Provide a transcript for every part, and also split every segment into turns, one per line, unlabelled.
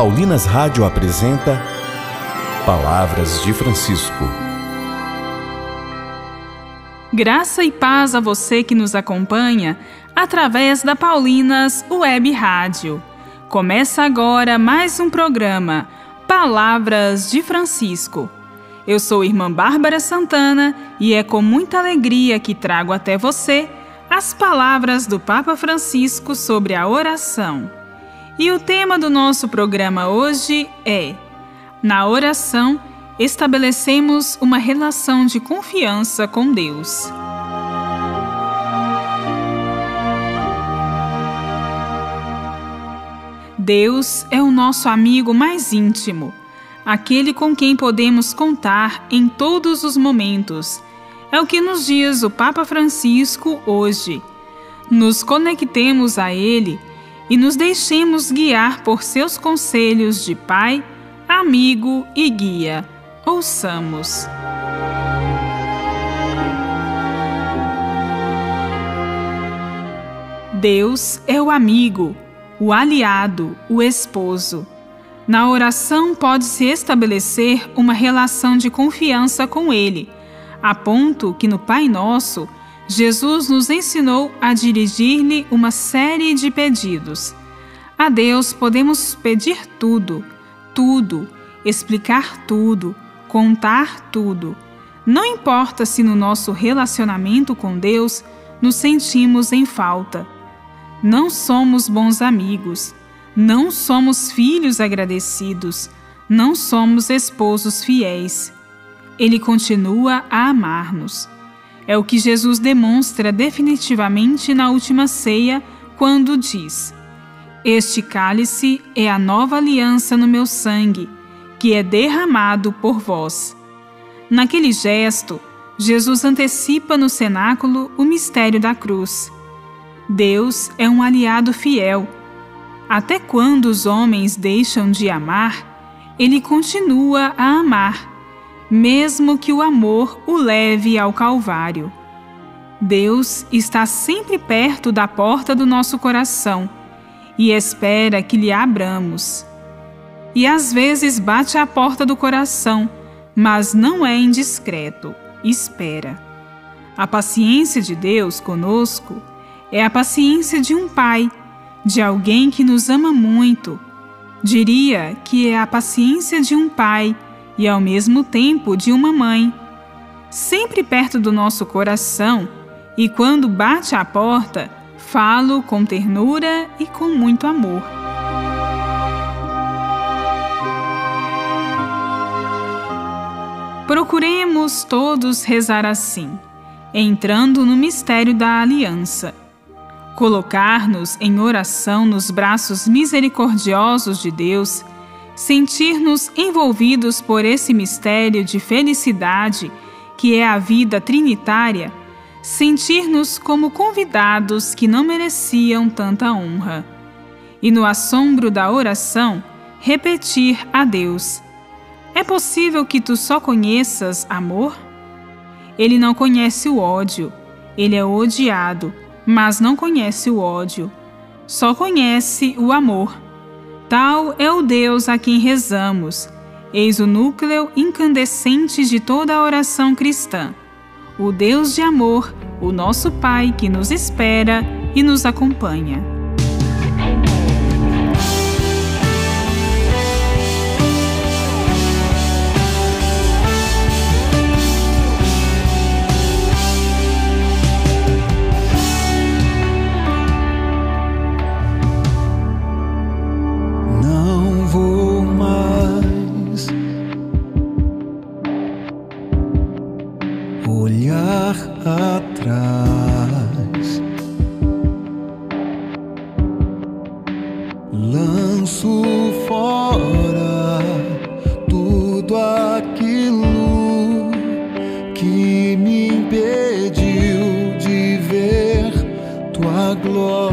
Paulinas Rádio apresenta Palavras de Francisco.
Graça e paz a você que nos acompanha através da Paulinas Web Rádio. Começa agora mais um programa Palavras de Francisco. Eu sou irmã Bárbara Santana e é com muita alegria que trago até você as palavras do Papa Francisco sobre a oração. E o tema do nosso programa hoje é: Na oração, estabelecemos uma relação de confiança com Deus. Deus é o nosso amigo mais íntimo, aquele com quem podemos contar em todos os momentos. É o que nos diz o Papa Francisco hoje. Nos conectemos a Ele e nos deixemos guiar por seus conselhos de Pai, amigo e guia. Ouçamos. Deus é o amigo o aliado, o esposo. Na oração pode-se estabelecer uma relação de confiança com Ele, a ponto que no Pai Nosso, Jesus nos ensinou a dirigir-lhe uma série de pedidos. A Deus podemos pedir tudo, tudo, explicar tudo, contar tudo. Não importa se no nosso relacionamento com Deus nos sentimos em falta não somos bons amigos, não somos filhos agradecidos, não somos esposos fiéis. Ele continua a amar-nos. É o que Jesus demonstra definitivamente na última ceia, quando diz: Este cálice é a nova aliança no meu sangue, que é derramado por vós. Naquele gesto, Jesus antecipa no cenáculo o mistério da cruz Deus é um aliado fiel. Até quando os homens deixam de amar, ele continua a amar, mesmo que o amor o leve ao Calvário. Deus está sempre perto da porta do nosso coração e espera que lhe abramos. E às vezes bate à porta do coração, mas não é indiscreto, espera. A paciência de Deus conosco é a paciência de um pai, de alguém que nos ama muito. Diria que é a paciência de um pai e ao mesmo tempo de uma mãe. Sempre perto do nosso coração, e quando bate à porta, falo com ternura e com muito amor. Procuremos todos rezar assim, entrando no mistério da aliança colocar-nos em oração nos braços misericordiosos de Deus, sentir-nos envolvidos por esse mistério de felicidade que é a vida trinitária, sentir-nos como convidados que não mereciam tanta honra. E no assombro da oração, repetir a Deus: É possível que tu só conheças amor? Ele não conhece o ódio, ele é odiado mas não conhece o ódio, só conhece o amor. Tal é o Deus a quem rezamos. Eis o núcleo incandescente de toda a oração cristã. O Deus de amor, o nosso Pai que nos espera e nos acompanha.
glory.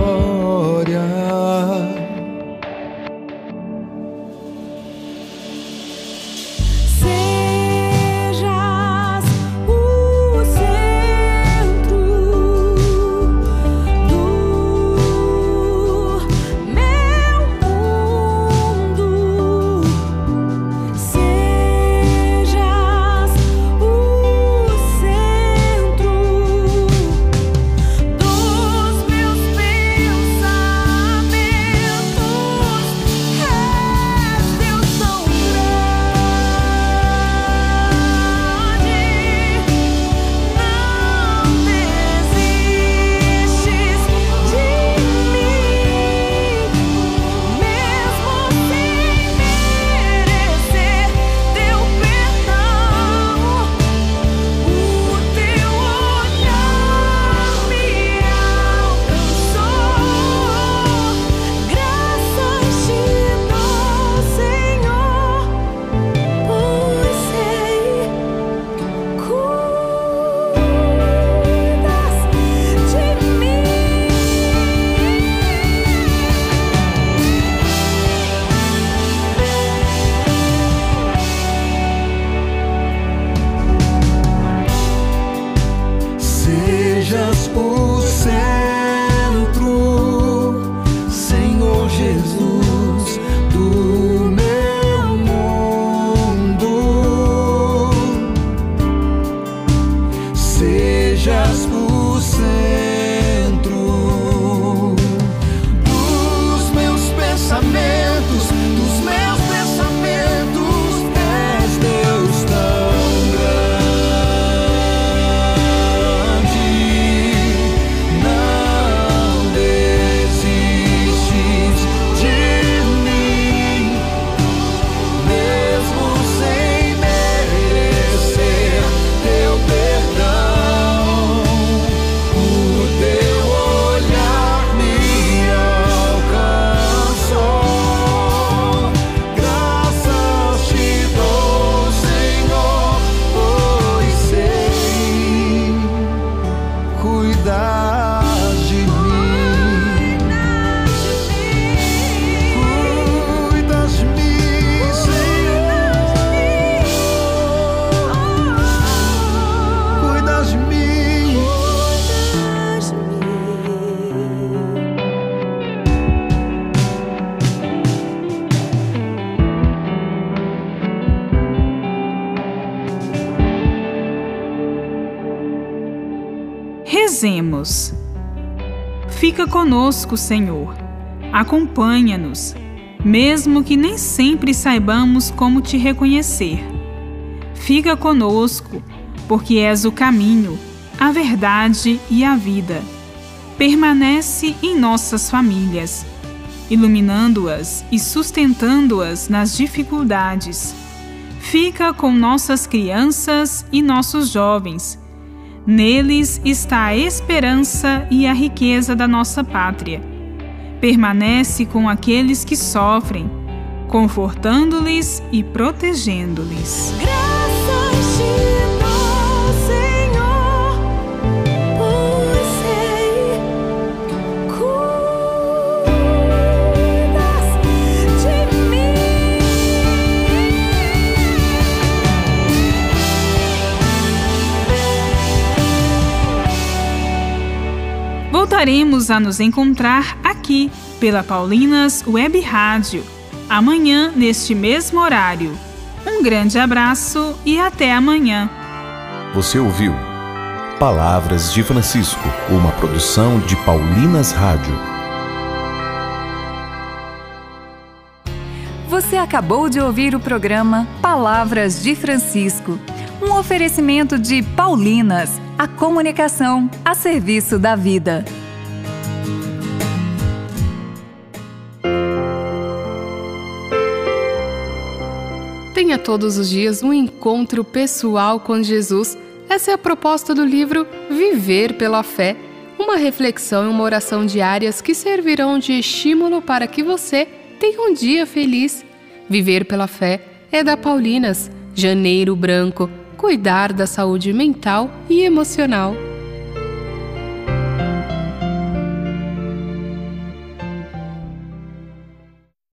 Rezemos. Fica conosco, Senhor. Acompanha-nos, mesmo que nem sempre saibamos como te reconhecer. Fica conosco, porque és o caminho, a verdade e a vida. Permanece em nossas famílias, iluminando-as e sustentando-as nas dificuldades. Fica com nossas crianças e nossos jovens Neles está a esperança e a riqueza da nossa pátria. Permanece com aqueles que sofrem, confortando-lhes e protegendo-lhes. Voltaremos a nos encontrar aqui pela Paulinas Web Rádio, amanhã neste mesmo horário. Um grande abraço e até amanhã.
Você ouviu Palavras de Francisco, uma produção de Paulinas Rádio.
Você acabou de ouvir o programa Palavras de Francisco, um oferecimento de Paulinas, a comunicação a serviço da vida.
Tenha todos os dias um encontro pessoal com Jesus. Essa é a proposta do livro Viver pela Fé, uma reflexão e uma oração diárias que servirão de estímulo para que você tenha um dia feliz. Viver pela Fé é da Paulinas, Janeiro Branco, cuidar da saúde mental e emocional.